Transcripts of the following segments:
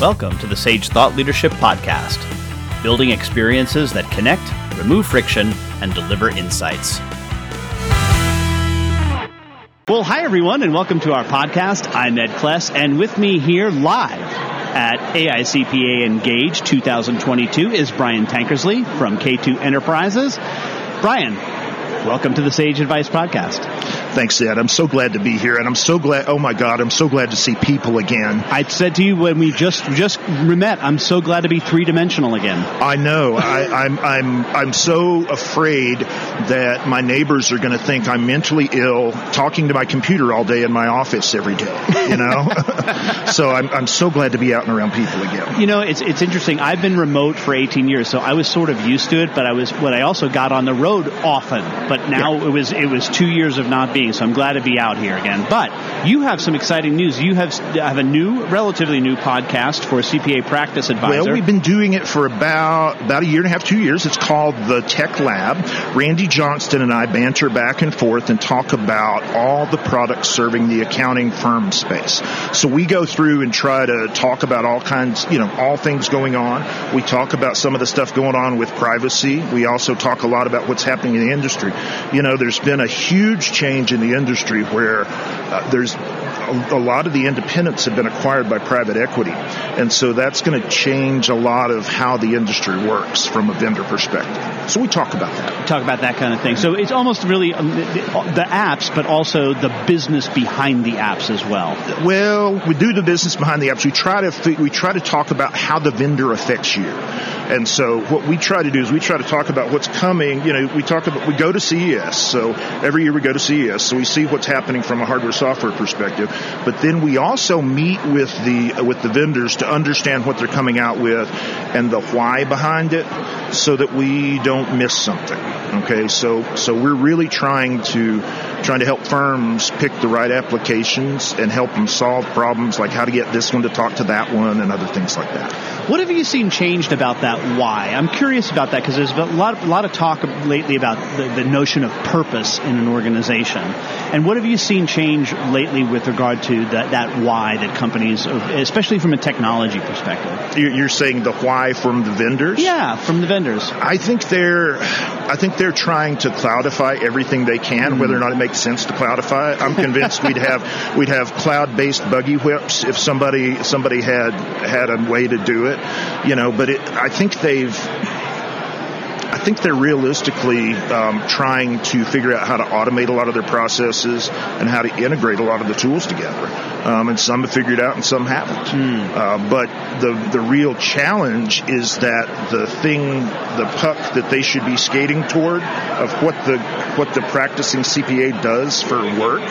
Welcome to the Sage Thought Leadership Podcast, building experiences that connect, remove friction, and deliver insights. Well, hi everyone, and welcome to our podcast. I'm Ed Kless, and with me here live at AICPA Engage 2022 is Brian Tankersley from K2 Enterprises. Brian, welcome to the Sage Advice Podcast. Thanks, Ed. I'm so glad to be here, and I'm so glad. Oh my God, I'm so glad to see people again. I said to you when we just just met, I'm so glad to be three dimensional again. I know. I, I'm I'm I'm so afraid that my neighbors are going to think I'm mentally ill, talking to my computer all day in my office every day. You know. so I'm I'm so glad to be out and around people again. You know, it's it's interesting. I've been remote for 18 years, so I was sort of used to it. But I was, what I also got on the road often. But now yeah. it was it was two years of not being so I'm glad to be out here again. But you have some exciting news. You have have a new, relatively new podcast for CPA Practice Advisor. Well, we've been doing it for about about a year and a half, two years. It's called the Tech Lab. Randy Johnston and I banter back and forth and talk about all the products serving the accounting firm space. So we go through and try to talk about all kinds, you know, all things going on. We talk about some of the stuff going on with privacy. We also talk a lot about what's happening in the industry. You know, there's been a huge change change in the industry where uh, there's a, a, lot of the independents have been acquired by private equity. And so that's going to change a lot of how the industry works from a vendor perspective. So we talk about that. Talk about that kind of thing. So it's almost really um, the, the, apps, but also the business behind the apps as well. Well, we do the business behind the apps. We try to we try to talk about how the vendor affects you. And so what we try to do is we try to talk about what's coming. You know, we talk about, we go to CES. So every year we go to CES. So we see what's happening from a hardware software perspective. But then we also meet with the, with the vendors to understand what they're coming out with and the why behind it so that we don't miss something. Okay. So, so we're really trying to, trying to help firms pick the right applications and help them solve problems like how to get this one to talk to that one and other things like that. What have you seen changed about that why? I'm curious about that because there's a lot, a lot of talk lately about the, the notion of purpose in an organization. And what have you seen change lately with regard to that, that why that companies, especially from a technology perspective? You're saying the why from the vendors? Yeah, from the vendors. I think they're, I think they're trying to cloudify everything they can, whether or not it makes sense to cloudify it. I'm convinced we'd have, we'd have cloud-based buggy whips if somebody, somebody had, had a way to do it, you know, but it, I think they've, I think they're realistically um, trying to figure out how to automate a lot of their processes and how to integrate a lot of the tools together. Um, and some have figured out and some haven't. Mm. Uh, but the the real challenge is that the thing, the puck that they should be skating toward of what the what the practicing CPA does for work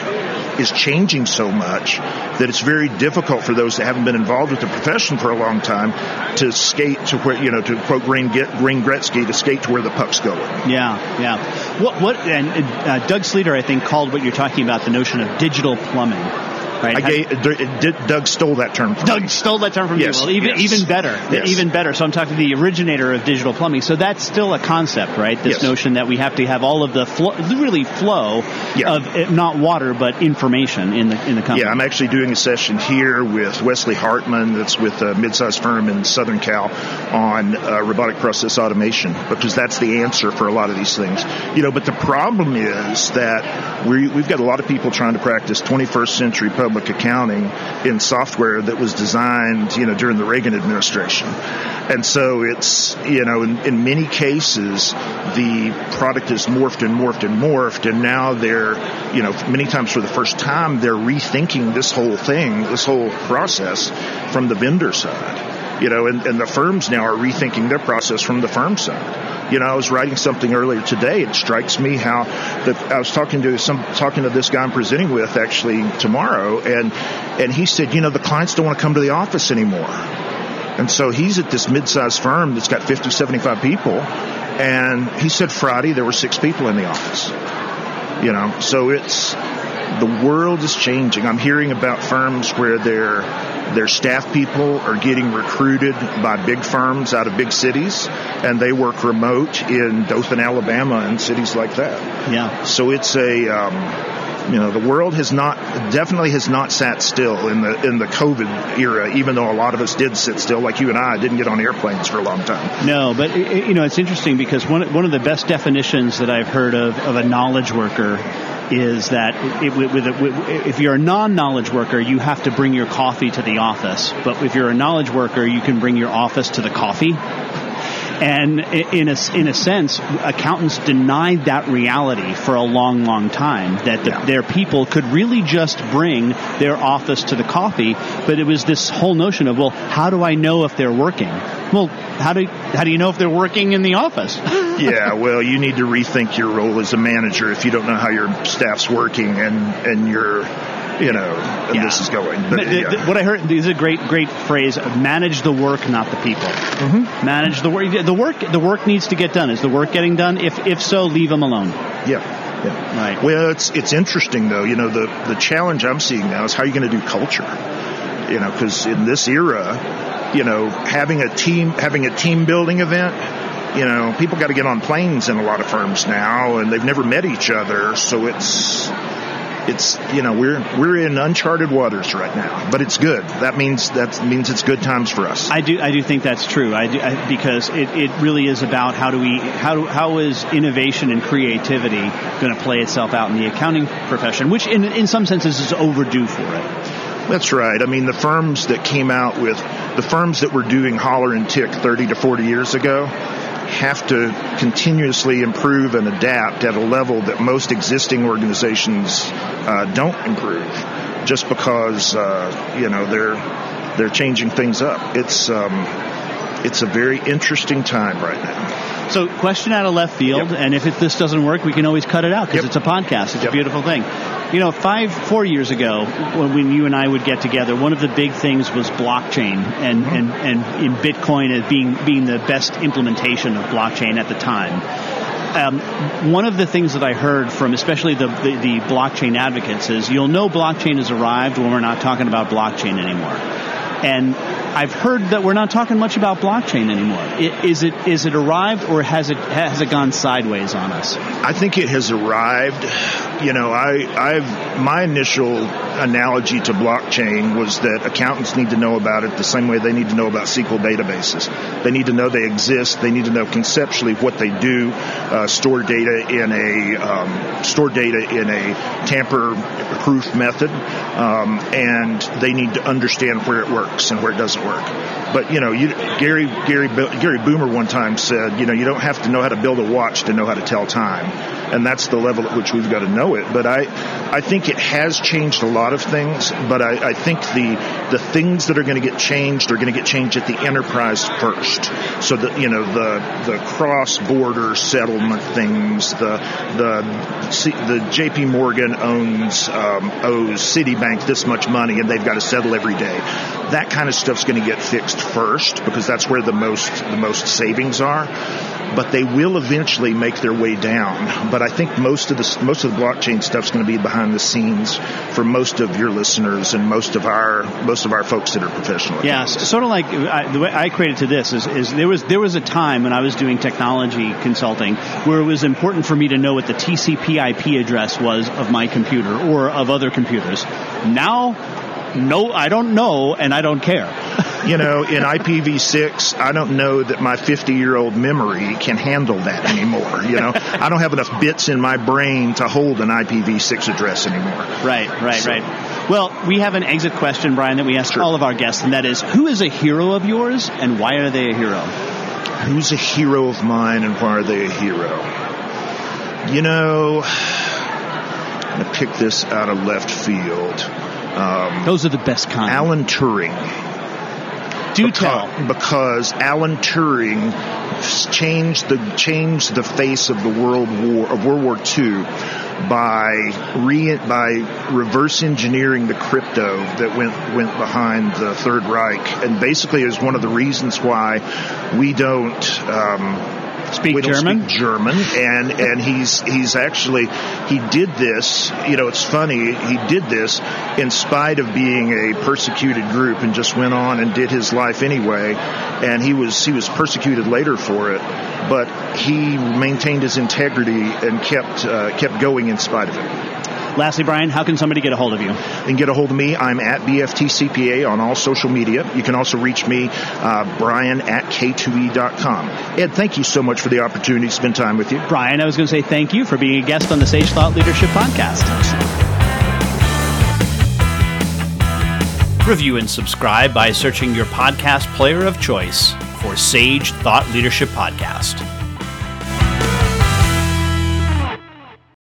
is changing so much that it's very difficult for those that haven't been involved with the profession for a long time to skate to where you know to quote Green get Wayne Gretzky to skate to where the puck's going. Yeah, yeah. What what and uh, Doug Sleeter I think called what you're talking about the notion of digital plumbing Right? I gave, Doug stole that term. Doug me. stole that term from yes, you. Well, even yes. even better, yes. even better. So I'm talking to the originator of digital plumbing. So that's still a concept, right? This notion that we have to have all of the flow, really flow yeah. of eh, not water but information in the in the company. Yeah, I'm actually doing a session here with Wesley Hartman, that's with a mid-sized firm in Southern Cal, on uh, robotic process automation because that's the answer for a lot of these things. You know, but the problem is that we we've got a lot of people trying to practice 21st century public public accounting in software that was designed, you know, during the Reagan administration. And so it's, you know, in, in many cases, the product is morphed and morphed and morphed, and now they're, you know, many times for the first time, they're rethinking this whole thing, this whole process from the vendor side. You know, and, and the firms now are rethinking their process from the firm side. You know, I was writing something earlier today. It strikes me how that I was talking to some talking to this guy I'm presenting with actually tomorrow, and and he said, you know, the clients don't want to come to the office anymore. And so he's at this mid-sized firm that's got 50, 75 people. And he said Friday there were six people in the office. You know, so it's, the world is changing. I'm hearing about firms where their their staff people are getting recruited by big firms out of big cities, and they work remote in Dothan, Alabama, and cities like that. Yeah. So it's a um, You know, the world has not definitely has not sat still in the in the COVID era. Even though a lot of us did sit still, like you and I, didn't get on airplanes for a long time. No, but you know, it's interesting because one one of the best definitions that I've heard of of a knowledge worker is that it, with, with, if you're a non-knowledge worker, you have to bring your coffee to the office. But if you're a knowledge worker, you can bring your office to the coffee. And in a, in a sense, accountants denied that reality for a long, long time that the, yeah. their people could really just bring their office to the coffee. But it was this whole notion of, well, how do I know if they're working? Well, how do how do you know if they're working in the office? yeah, well, you need to rethink your role as a manager if you don't know how your staff's working and and you're you know, yeah. this is going. But, yeah. What I heard is a great, great phrase: manage the work, not the people. Mm-hmm. Manage the work. The work, the work needs to get done. Is the work getting done? If if so, leave them alone. Yeah. Yeah. Right. Well, it's it's interesting though. You know, the the challenge I'm seeing now is how are you going to do culture? You know, because in this era, you know, having a team having a team building event you know, people got to get on planes in a lot of firms now, and they've never met each other, so it's it's you know we're we're in uncharted waters right now, but it's good. That means that means it's good times for us. I do I do think that's true. I, do, I because it, it really is about how do we how do, how is innovation and creativity going to play itself out in the accounting profession, which in in some senses is overdue for it. That's right. I mean, the firms that came out with the firms that were doing holler and tick 30 to 40 years ago have to continuously improve and adapt at a level that most existing organizations uh, don't improve just because uh, you know they're they're changing things up. It's um, it's a very interesting time right now. So, question out of left field, yep. and if it, this doesn't work, we can always cut it out because yep. it's a podcast. It's yep. a beautiful thing. You know, five, four years ago, when you and I would get together, one of the big things was blockchain and, mm-hmm. and, and in Bitcoin as being, being the best implementation of blockchain at the time. Um, one of the things that I heard from especially the, the, the blockchain advocates is you'll know blockchain has arrived when we're not talking about blockchain anymore. And I've heard that we're not talking much about blockchain anymore. Is it is it arrived or has it has it gone sideways on us? I think it has arrived. You know, I I've my initial analogy to blockchain was that accountants need to know about it the same way they need to know about SQL databases. They need to know they exist. They need to know conceptually what they do. Uh, store data in a um, store data in a tamper-proof method, um, and they need to understand where it works and where it doesn't work. But you know, you, Gary Gary Gary Boomer one time said, you know, you don't have to know how to build a watch to know how to tell time, and that's the level at which we've got to know it. But I I think it has changed a lot of things, but I, I think the the things that are going to get changed are going to get changed at the enterprise first. So that you know the the cross border settlement things, the the the J.P. Morgan owns um, owes Citibank this much money, and they've got to settle every day. That kind of stuff's going to get fixed first because that's where the most the most savings are. But they will eventually make their way down. But I think most of the most of the blockchain stuff's going to be behind the scenes for most of your listeners and most of our most of our folks that are professional. Yeah, sort of like uh, I, the way I created to this is, is there was there was a time when I was doing technology consulting where it was important for me to know what the TCP/IP address was of my computer or of other computers. Now no, I don't know, and I don't care. you know, in IPv6, I don't know that my 50 year old memory can handle that anymore. You know, I don't have enough bits in my brain to hold an IPv6 address anymore. Right, right, so. right. Well, we have an exit question, Brian, that we ask sure. all of our guests, and that is who is a hero of yours, and why are they a hero? Who's a hero of mine, and why are they a hero? You know, I'm going to pick this out of left field. Um, Those are the best kind. Alan Turing. Do because, tell. Because Alan Turing changed the changed the face of the World War of World War II by re, by reverse engineering the crypto that went went behind the Third Reich, and basically is one of the reasons why we don't. Um, speak German. Speak German, and and he's he's actually he did this. You know, it's funny. He did this in spite of being a persecuted group, and just went on and did his life anyway. And he was he was persecuted later for it, but he maintained his integrity and kept uh, kept going in spite of it. Lastly, Brian, how can somebody get a hold of you? They can get a hold of me. I'm at BFTCPA on all social media. You can also reach me, uh, Brian at K2E.com. Ed, thank you so much for the opportunity to spend time with you. Brian, I was going to say thank you for being a guest on the Sage Thought Leadership Podcast. Review and subscribe by searching your podcast player of choice for Sage Thought Leadership Podcast.